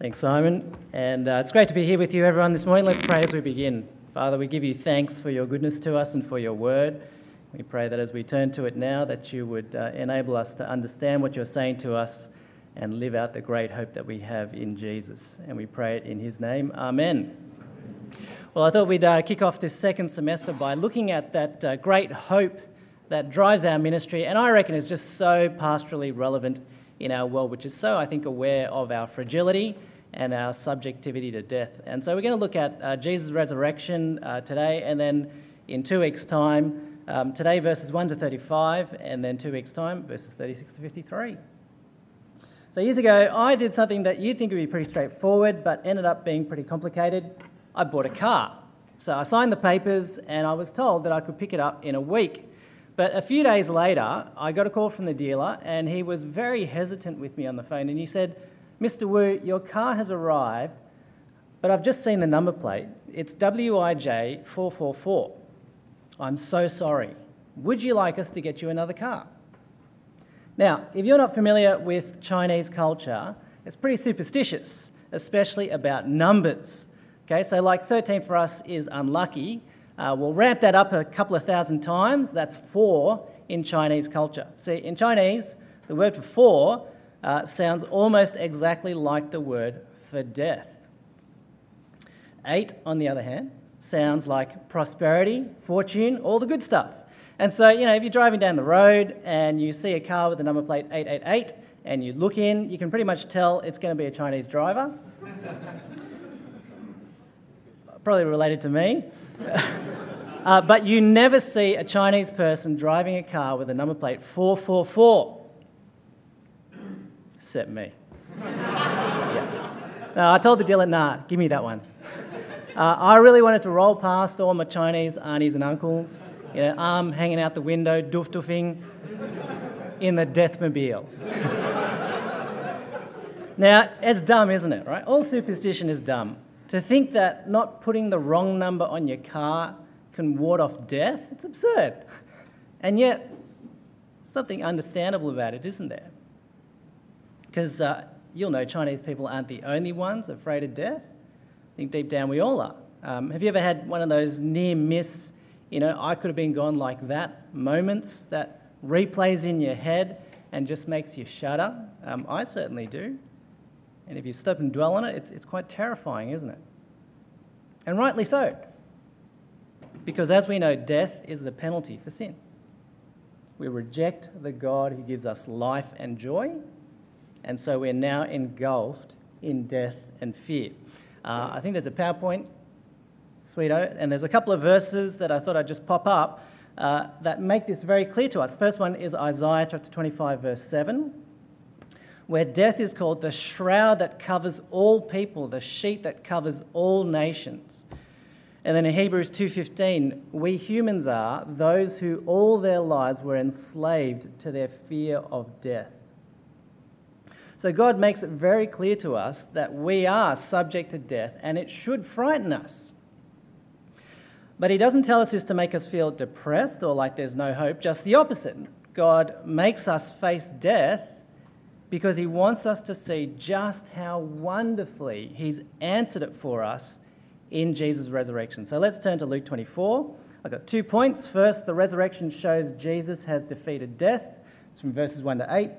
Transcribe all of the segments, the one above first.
Thanks, Simon. And uh, it's great to be here with you, everyone, this morning. Let's pray as we begin. Father, we give you thanks for your goodness to us and for your word. We pray that as we turn to it now, that you would uh, enable us to understand what you're saying to us and live out the great hope that we have in Jesus. And we pray it in his name. Amen. Well, I thought we'd uh, kick off this second semester by looking at that uh, great hope that drives our ministry, and I reckon is just so pastorally relevant in our world, which is so, I think, aware of our fragility and our subjectivity to death. And so we're going to look at uh, Jesus' resurrection uh, today, and then in two weeks' time, um, today verses 1 to 35, and then two weeks' time, verses 36 to 53. So years ago, I did something that you'd think would be pretty straightforward, but ended up being pretty complicated. I bought a car. So I signed the papers, and I was told that I could pick it up in a week. But a few days later, I got a call from the dealer, and he was very hesitant with me on the phone. And he said, Mr. Wu, your car has arrived, but I've just seen the number plate. It's WIJ444. I'm so sorry. Would you like us to get you another car? Now, if you're not familiar with Chinese culture, it's pretty superstitious, especially about numbers. Okay, so like 13 for us is unlucky, uh, we'll ramp that up a couple of thousand times. That's four in Chinese culture. See, in Chinese, the word for four uh, sounds almost exactly like the word for death. Eight, on the other hand, sounds like prosperity, fortune, all the good stuff. And so, you know, if you're driving down the road and you see a car with the number plate 888 and you look in, you can pretty much tell it's going to be a Chinese driver. Probably related to me. uh, but you never see a Chinese person driving a car with a number plate 444. Except me. yeah. no, I told the dealer, nah, give me that one. Uh, I really wanted to roll past all my Chinese aunties and uncles, you know, arm hanging out the window, doof doofing in the deathmobile. now, it's dumb, isn't it, right? All superstition is dumb. To think that not putting the wrong number on your car can ward off death, it's absurd. And yet, something understandable about it, isn't there? Because uh, you'll know Chinese people aren't the only ones afraid of death. I think deep down we all are. Um, have you ever had one of those near miss, you know, I could have been gone like that moments that replays in your head and just makes you shudder? Um, I certainly do. And if you stop and dwell on it, it's, it's quite terrifying, isn't it? And rightly so. Because as we know, death is the penalty for sin. We reject the God who gives us life and joy, and so we're now engulfed in death and fear. Uh, I think there's a PowerPoint, sweeto, and there's a couple of verses that I thought I'd just pop up uh, that make this very clear to us. The first one is Isaiah chapter 25, verse 7 where death is called the shroud that covers all people, the sheet that covers all nations. And then in Hebrews 2:15, we humans are those who all their lives were enslaved to their fear of death. So God makes it very clear to us that we are subject to death and it should frighten us. But he doesn't tell us this to make us feel depressed or like there's no hope, just the opposite. God makes us face death because he wants us to see just how wonderfully he's answered it for us in Jesus' resurrection. So let's turn to Luke 24. I've got two points. First, the resurrection shows Jesus has defeated death. It's from verses 1 to 8.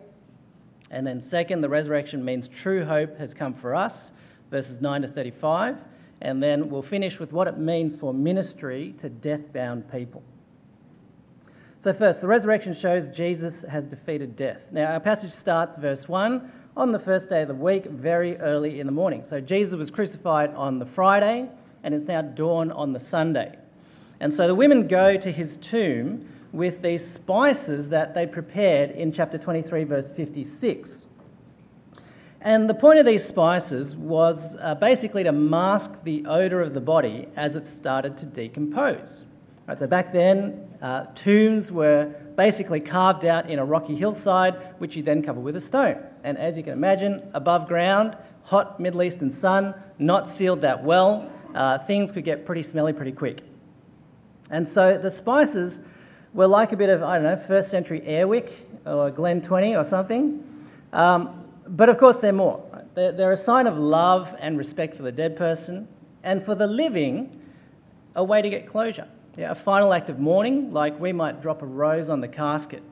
And then, second, the resurrection means true hope has come for us, verses 9 to 35. And then we'll finish with what it means for ministry to death bound people. So, first, the resurrection shows Jesus has defeated death. Now, our passage starts, verse 1, on the first day of the week, very early in the morning. So, Jesus was crucified on the Friday, and it's now dawn on the Sunday. And so the women go to his tomb with these spices that they prepared in chapter 23, verse 56. And the point of these spices was uh, basically to mask the odour of the body as it started to decompose. Right, so back then, uh, tombs were basically carved out in a rocky hillside, which you then cover with a stone. And as you can imagine, above ground, hot Middle Eastern sun, not sealed that well, uh, things could get pretty smelly pretty quick. And so the spices were like a bit of, I don't know, first century Airwick or Glen 20 or something. Um, but of course, they're more. They're, they're a sign of love and respect for the dead person, and for the living, a way to get closure. Yeah, a final act of mourning, like we might drop a rose on the casket.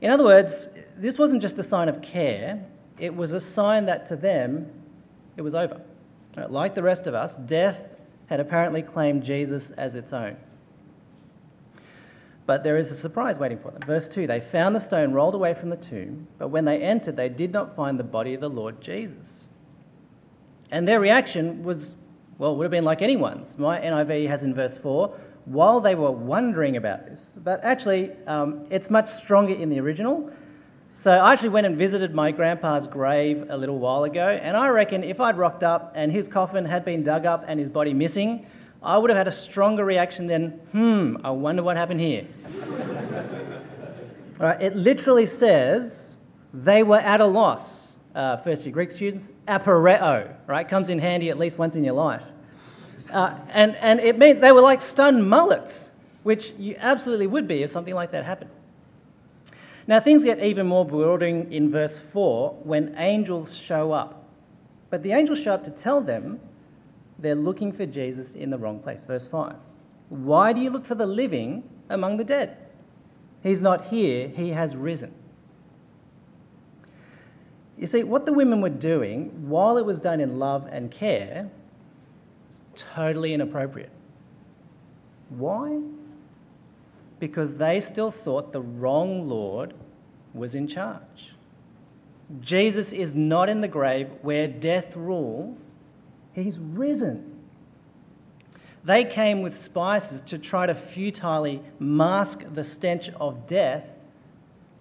In other words, this wasn't just a sign of care, it was a sign that to them it was over. Like the rest of us, death had apparently claimed Jesus as its own. But there is a surprise waiting for them. Verse 2 They found the stone rolled away from the tomb, but when they entered, they did not find the body of the Lord Jesus. And their reaction was, well, would have been like anyone's. My NIV has in verse 4 while they were wondering about this. But actually, um, it's much stronger in the original. So I actually went and visited my grandpa's grave a little while ago, and I reckon if I'd rocked up and his coffin had been dug up and his body missing, I would have had a stronger reaction than, hmm, I wonder what happened here. All right, it literally says they were at a loss. Uh, first year Greek students, aporeo, right? Comes in handy at least once in your life. Uh, and, and it means they were like stunned mullets, which you absolutely would be if something like that happened. Now, things get even more bewildering in verse 4 when angels show up. But the angels show up to tell them they're looking for Jesus in the wrong place. Verse 5. Why do you look for the living among the dead? He's not here, he has risen. You see, what the women were doing, while it was done in love and care, was totally inappropriate. Why? because they still thought the wrong Lord was in charge. Jesus is not in the grave where death rules, he's risen. They came with spices to try to futilely mask the stench of death,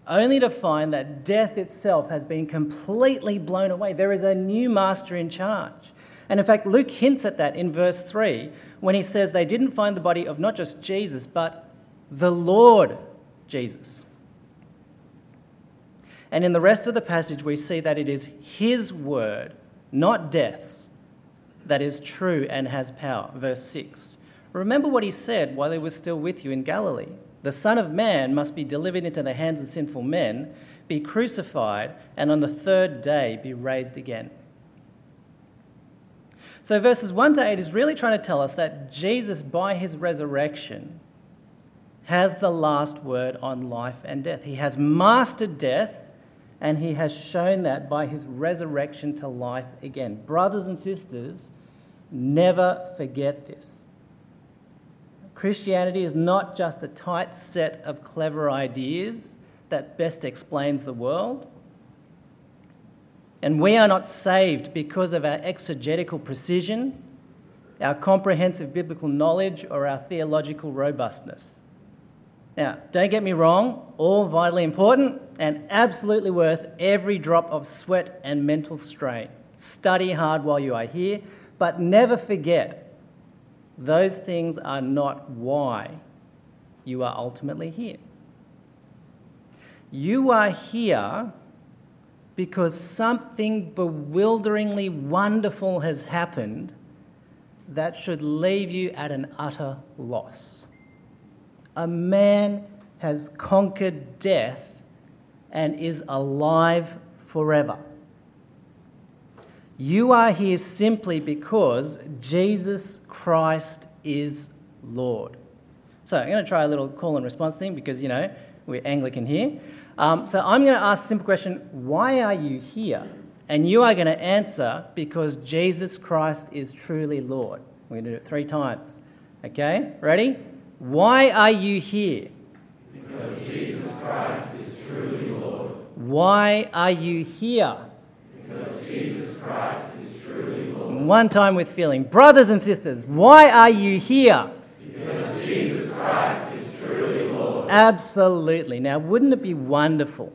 only to find that death itself has been completely blown away. There is a new master in charge. And in fact, Luke hints at that in verse 3 when he says they didn't find the body of not just Jesus, but the Lord Jesus. And in the rest of the passage, we see that it is His word, not death's, that is true and has power. Verse 6. Remember what He said while He was still with you in Galilee The Son of Man must be delivered into the hands of sinful men, be crucified, and on the third day be raised again. So, verses 1 to 8 is really trying to tell us that Jesus, by his resurrection, has the last word on life and death. He has mastered death, and he has shown that by his resurrection to life again. Brothers and sisters, never forget this. Christianity is not just a tight set of clever ideas that best explains the world. And we are not saved because of our exegetical precision, our comprehensive biblical knowledge, or our theological robustness. Now, don't get me wrong, all vitally important and absolutely worth every drop of sweat and mental strain. Study hard while you are here, but never forget those things are not why you are ultimately here. You are here because something bewilderingly wonderful has happened that should leave you at an utter loss a man has conquered death and is alive forever. You are here simply because Jesus Christ is Lord. So I'm going to try a little call and response thing because, you know, we're Anglican here. Um, so I'm going to ask a simple question Why are you here? And you are going to answer because Jesus Christ is truly Lord. We're going to do it three times. Okay? Ready? Why are you here? Because Jesus Christ is truly Lord. Why are you here? Because Jesus Christ is truly Lord. One time with feeling. Brothers and sisters, why are you here? Because Jesus Christ is truly Lord. Absolutely. Now, wouldn't it be wonderful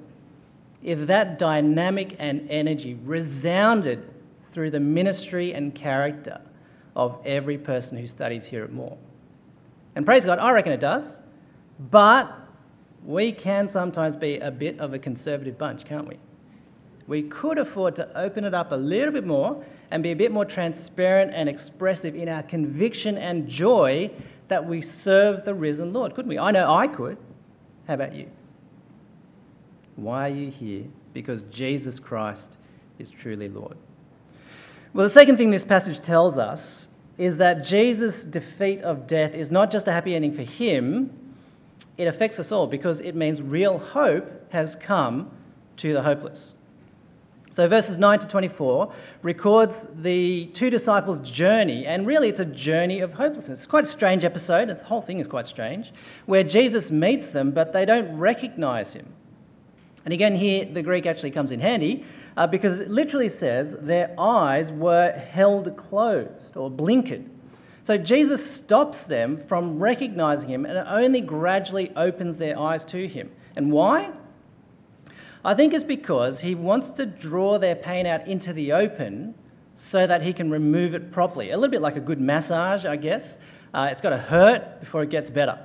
if that dynamic and energy resounded through the ministry and character of every person who studies here at Moore? And praise God, I reckon it does. But we can sometimes be a bit of a conservative bunch, can't we? We could afford to open it up a little bit more and be a bit more transparent and expressive in our conviction and joy that we serve the risen Lord, couldn't we? I know I could. How about you? Why are you here? Because Jesus Christ is truly Lord. Well, the second thing this passage tells us is that Jesus' defeat of death is not just a happy ending for him, it affects us all because it means real hope has come to the hopeless. So, verses 9 to 24 records the two disciples' journey, and really it's a journey of hopelessness. It's quite a strange episode, the whole thing is quite strange, where Jesus meets them, but they don't recognize him. And again, here the Greek actually comes in handy uh, because it literally says their eyes were held closed or blinkered. So Jesus stops them from recognizing him and only gradually opens their eyes to him. And why? I think it's because he wants to draw their pain out into the open so that he can remove it properly. A little bit like a good massage, I guess. Uh, it's got to hurt before it gets better.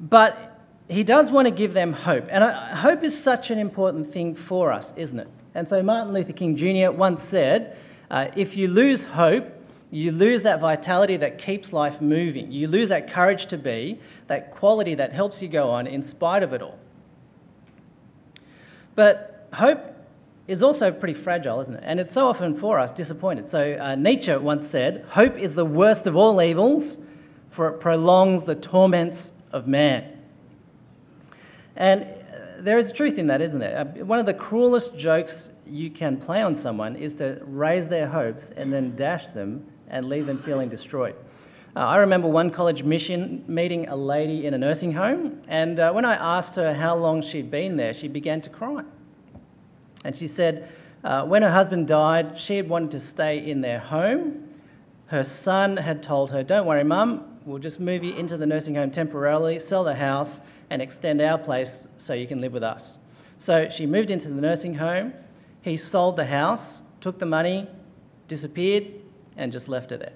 But he does want to give them hope. And uh, hope is such an important thing for us, isn't it? And so Martin Luther King Jr. once said uh, if you lose hope, you lose that vitality that keeps life moving. You lose that courage to be, that quality that helps you go on in spite of it all. But hope is also pretty fragile, isn't it? And it's so often for us disappointed. So uh, Nietzsche once said, Hope is the worst of all evils, for it prolongs the torments of man. And uh, there is truth in that, isn't there? Uh, one of the cruelest jokes you can play on someone is to raise their hopes and then dash them and leave them feeling destroyed. Uh, I remember one college mission meeting a lady in a nursing home, and uh, when I asked her how long she'd been there, she began to cry. And she said, uh, when her husband died, she had wanted to stay in their home. Her son had told her, Don't worry, mum, we'll just move you into the nursing home temporarily, sell the house, and extend our place so you can live with us. So she moved into the nursing home. He sold the house, took the money, disappeared, and just left her there.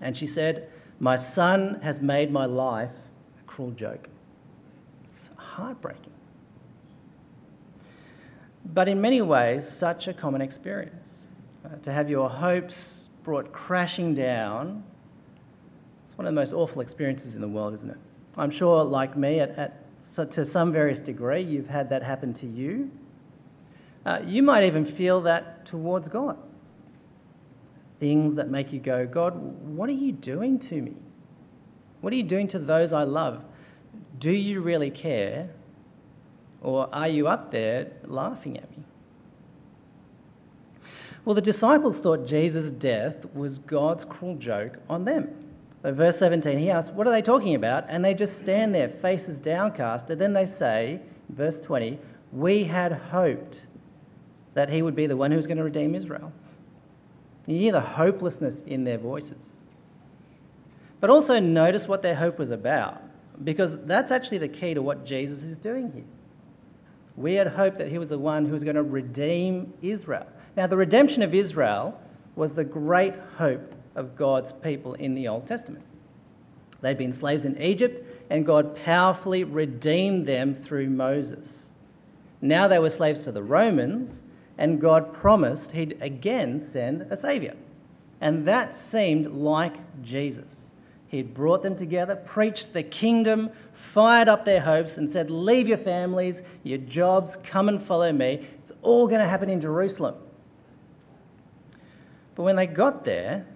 And she said, My son has made my life a cruel joke. It's heartbreaking. But in many ways, such a common experience. Uh, to have your hopes brought crashing down, it's one of the most awful experiences in the world, isn't it? I'm sure, like me, at, at so to some various degree, you've had that happen to you. Uh, you might even feel that towards God things that make you go, God, what are you doing to me? What are you doing to those I love? Do you really care? Or are you up there laughing at me? Well, the disciples thought Jesus' death was God's cruel joke on them. So, verse 17, he asks, What are they talking about? And they just stand there, faces downcast. And then they say, verse 20, We had hoped that he would be the one who was going to redeem Israel. You hear the hopelessness in their voices. But also notice what their hope was about, because that's actually the key to what Jesus is doing here. We had hoped that he was the one who was going to redeem Israel. Now, the redemption of Israel was the great hope of God's people in the Old Testament. They'd been slaves in Egypt, and God powerfully redeemed them through Moses. Now they were slaves to the Romans, and God promised he'd again send a Saviour. And that seemed like Jesus. He'd brought them together, preached the kingdom, fired up their hopes, and said, Leave your families, your jobs, come and follow me. It's all going to happen in Jerusalem. But when they got there,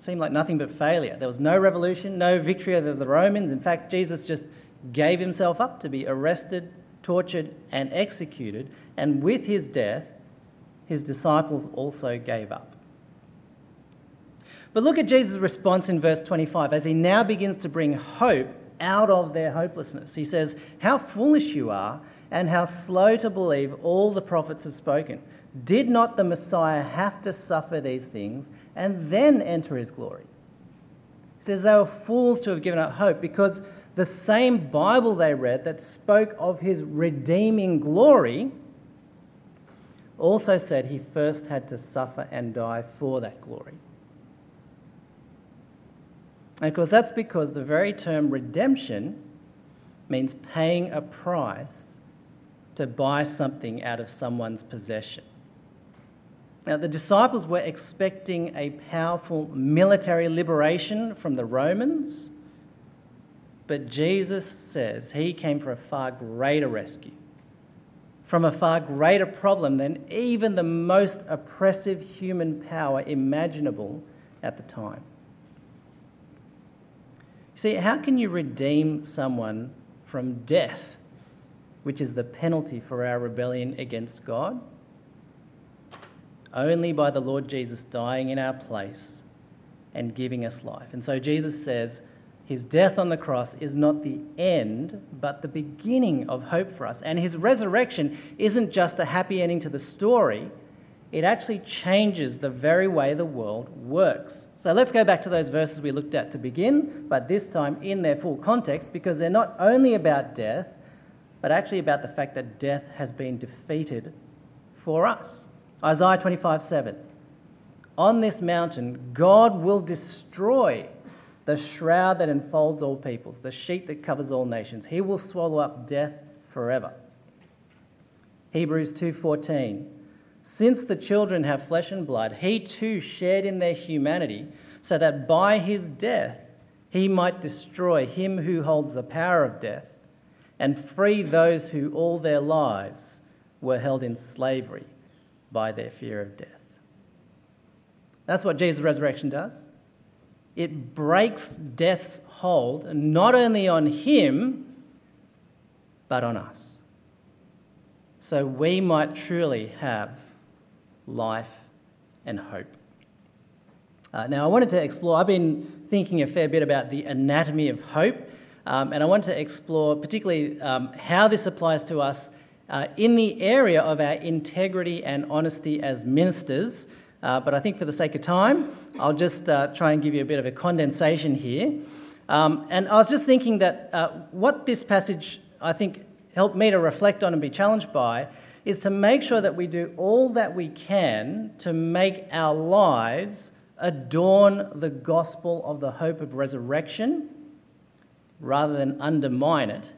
seemed like nothing but failure. There was no revolution, no victory over the Romans. In fact, Jesus just gave himself up to be arrested, tortured, and executed and with his death, his disciples also gave up. But look at Jesus' response in verse 25 as he now begins to bring hope out of their hopelessness. He says, How foolish you are, and how slow to believe all the prophets have spoken. Did not the Messiah have to suffer these things and then enter his glory? He says they were fools to have given up hope because the same Bible they read that spoke of his redeeming glory also said he first had to suffer and die for that glory. And of course, that's because the very term redemption means paying a price to buy something out of someone's possession. Now, the disciples were expecting a powerful military liberation from the Romans, but Jesus says he came for a far greater rescue from a far greater problem than even the most oppressive human power imaginable at the time. See, how can you redeem someone from death, which is the penalty for our rebellion against God? Only by the Lord Jesus dying in our place and giving us life. And so Jesus says, his death on the cross is not the end, but the beginning of hope for us. And his resurrection isn't just a happy ending to the story, it actually changes the very way the world works. So let's go back to those verses we looked at to begin, but this time in their full context, because they're not only about death, but actually about the fact that death has been defeated for us. Isaiah 25 7. On this mountain, God will destroy the shroud that enfolds all peoples, the sheet that covers all nations. He will swallow up death forever. Hebrews 2:14 Since the children have flesh and blood, he too shared in their humanity, so that by his death he might destroy him who holds the power of death and free those who all their lives were held in slavery by their fear of death. That's what Jesus' resurrection does. It breaks death's hold not only on him, but on us. So we might truly have life and hope. Uh, now, I wanted to explore, I've been thinking a fair bit about the anatomy of hope, um, and I want to explore particularly um, how this applies to us uh, in the area of our integrity and honesty as ministers. Uh, but I think for the sake of time, I'll just uh, try and give you a bit of a condensation here. Um, and I was just thinking that uh, what this passage, I think, helped me to reflect on and be challenged by is to make sure that we do all that we can to make our lives adorn the gospel of the hope of resurrection rather than undermine it,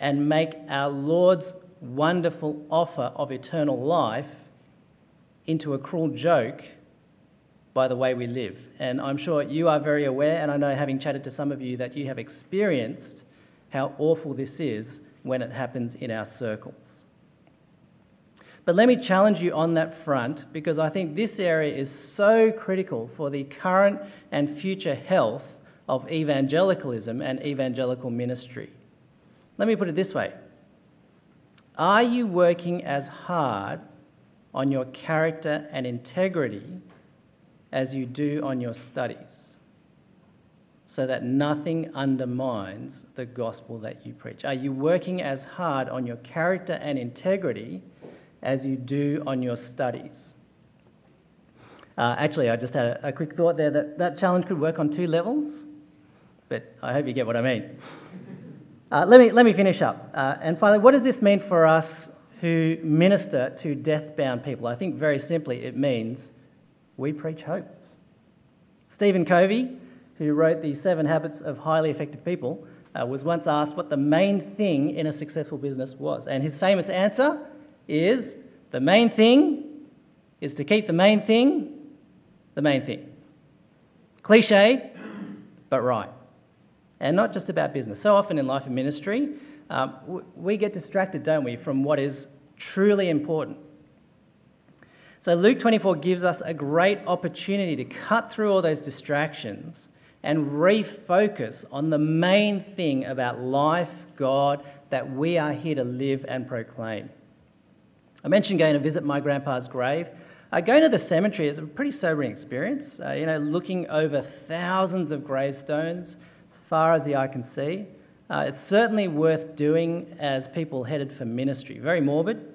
and make our Lord's wonderful offer of eternal life into a cruel joke by the way we live. And I'm sure you are very aware, and I know having chatted to some of you, that you have experienced how awful this is when it happens in our circles. But let me challenge you on that front because I think this area is so critical for the current and future health of evangelicalism and evangelical ministry. Let me put it this way Are you working as hard on your character and integrity as you do on your studies, so that nothing undermines the gospel that you preach? Are you working as hard on your character and integrity as you do on your studies? Uh, actually, I just had a, a quick thought there that that challenge could work on two levels, but I hope you get what I mean. Uh, let, me, let me finish up. Uh, and finally, what does this mean for us who minister to death bound people? I think very simply it means we preach hope. Stephen Covey, who wrote The Seven Habits of Highly Effective People, uh, was once asked what the main thing in a successful business was. And his famous answer is the main thing is to keep the main thing the main thing. Cliche, but right. And not just about business. So often in life and ministry, um, we get distracted, don't we, from what is truly important. So Luke 24 gives us a great opportunity to cut through all those distractions and refocus on the main thing about life, God, that we are here to live and proclaim. I mentioned going to visit my grandpa's grave. Uh, going to the cemetery is a pretty sobering experience. Uh, you know, looking over thousands of gravestones as far as the eye can see. Uh, it's certainly worth doing as people headed for ministry. Very morbid,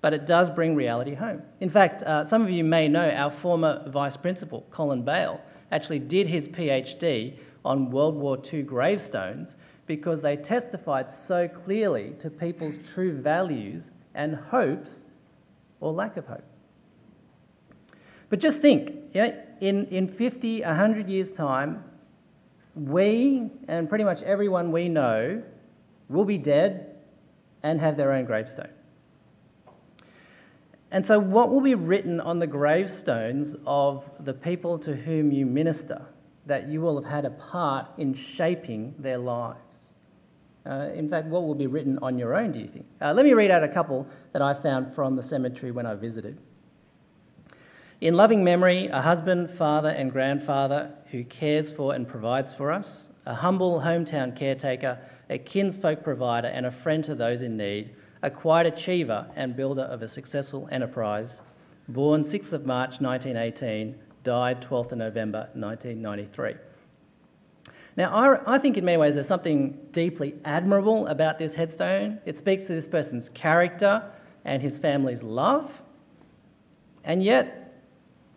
but it does bring reality home. In fact, uh, some of you may know our former vice principal, Colin Bale, actually did his PhD on World War II gravestones because they testified so clearly to people's true values and hopes or lack of hope. But just think, you know, in, in 50, 100 years' time, we and pretty much everyone we know will be dead and have their own gravestone. And so, what will be written on the gravestones of the people to whom you minister that you will have had a part in shaping their lives? Uh, in fact, what will be written on your own, do you think? Uh, let me read out a couple that I found from the cemetery when I visited. In loving memory, a husband, father, and grandfather who cares for and provides for us, a humble hometown caretaker, a kinsfolk provider, and a friend to those in need, a quiet achiever and builder of a successful enterprise, born 6th of March 1918, died 12th of November 1993. Now, I, I, think in many ways there's something deeply admirable about this headstone. It speaks to this person's character and his family's love. And yet,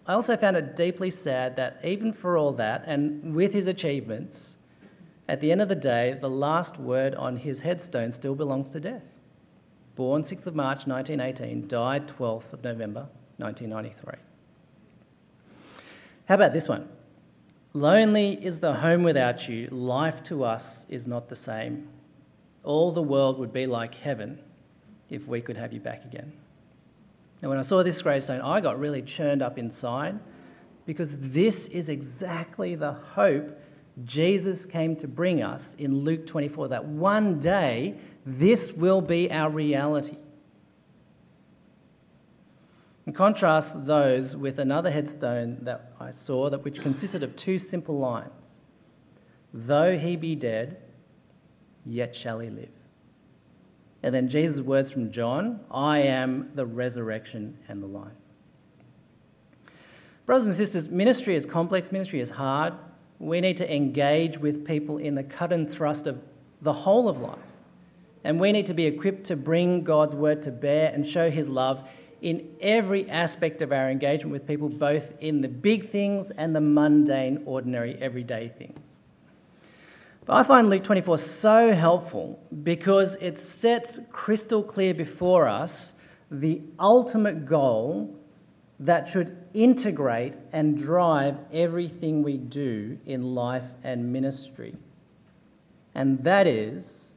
I also found it deeply sad that even for all that, and with his achievements, at the end of the day, the last word on his headstone still belongs to death. Born 6th of March 1918, died 12th of November 1993. How about this one? Lonely is the home without you. Life to us is not the same. All the world would be like heaven if we could have you back again. And when I saw this gravestone, I got really churned up inside because this is exactly the hope Jesus came to bring us in Luke 24 that one day this will be our reality. And contrast those with another headstone that I saw that which consisted of two simple lines. Though he be dead, yet shall he live. And then Jesus' words from John I am the resurrection and the life. Brothers and sisters, ministry is complex, ministry is hard. We need to engage with people in the cut and thrust of the whole of life. And we need to be equipped to bring God's word to bear and show his love in every aspect of our engagement with people, both in the big things and the mundane, ordinary, everyday things. But I find Luke 24 so helpful because it sets crystal clear before us the ultimate goal that should integrate and drive everything we do in life and ministry. And that is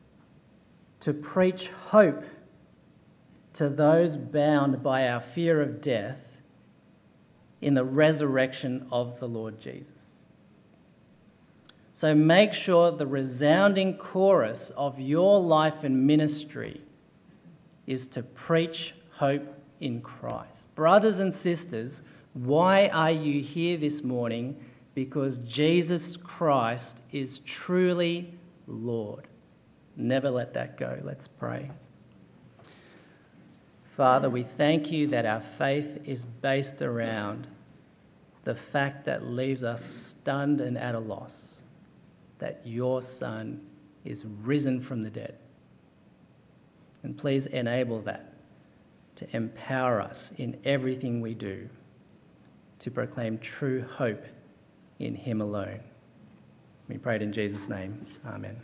to preach hope to those bound by our fear of death in the resurrection of the Lord Jesus. So make sure the resounding chorus of your life and ministry is to preach hope in Christ. Brothers and sisters, why are you here this morning? Because Jesus Christ is truly Lord. Never let that go. Let's pray. Father, we thank you that our faith is based around the fact that leaves us stunned and at a loss that your Son is risen from the dead. And please enable that to empower us in everything we do to proclaim true hope in Him alone. We pray it in Jesus' name. Amen.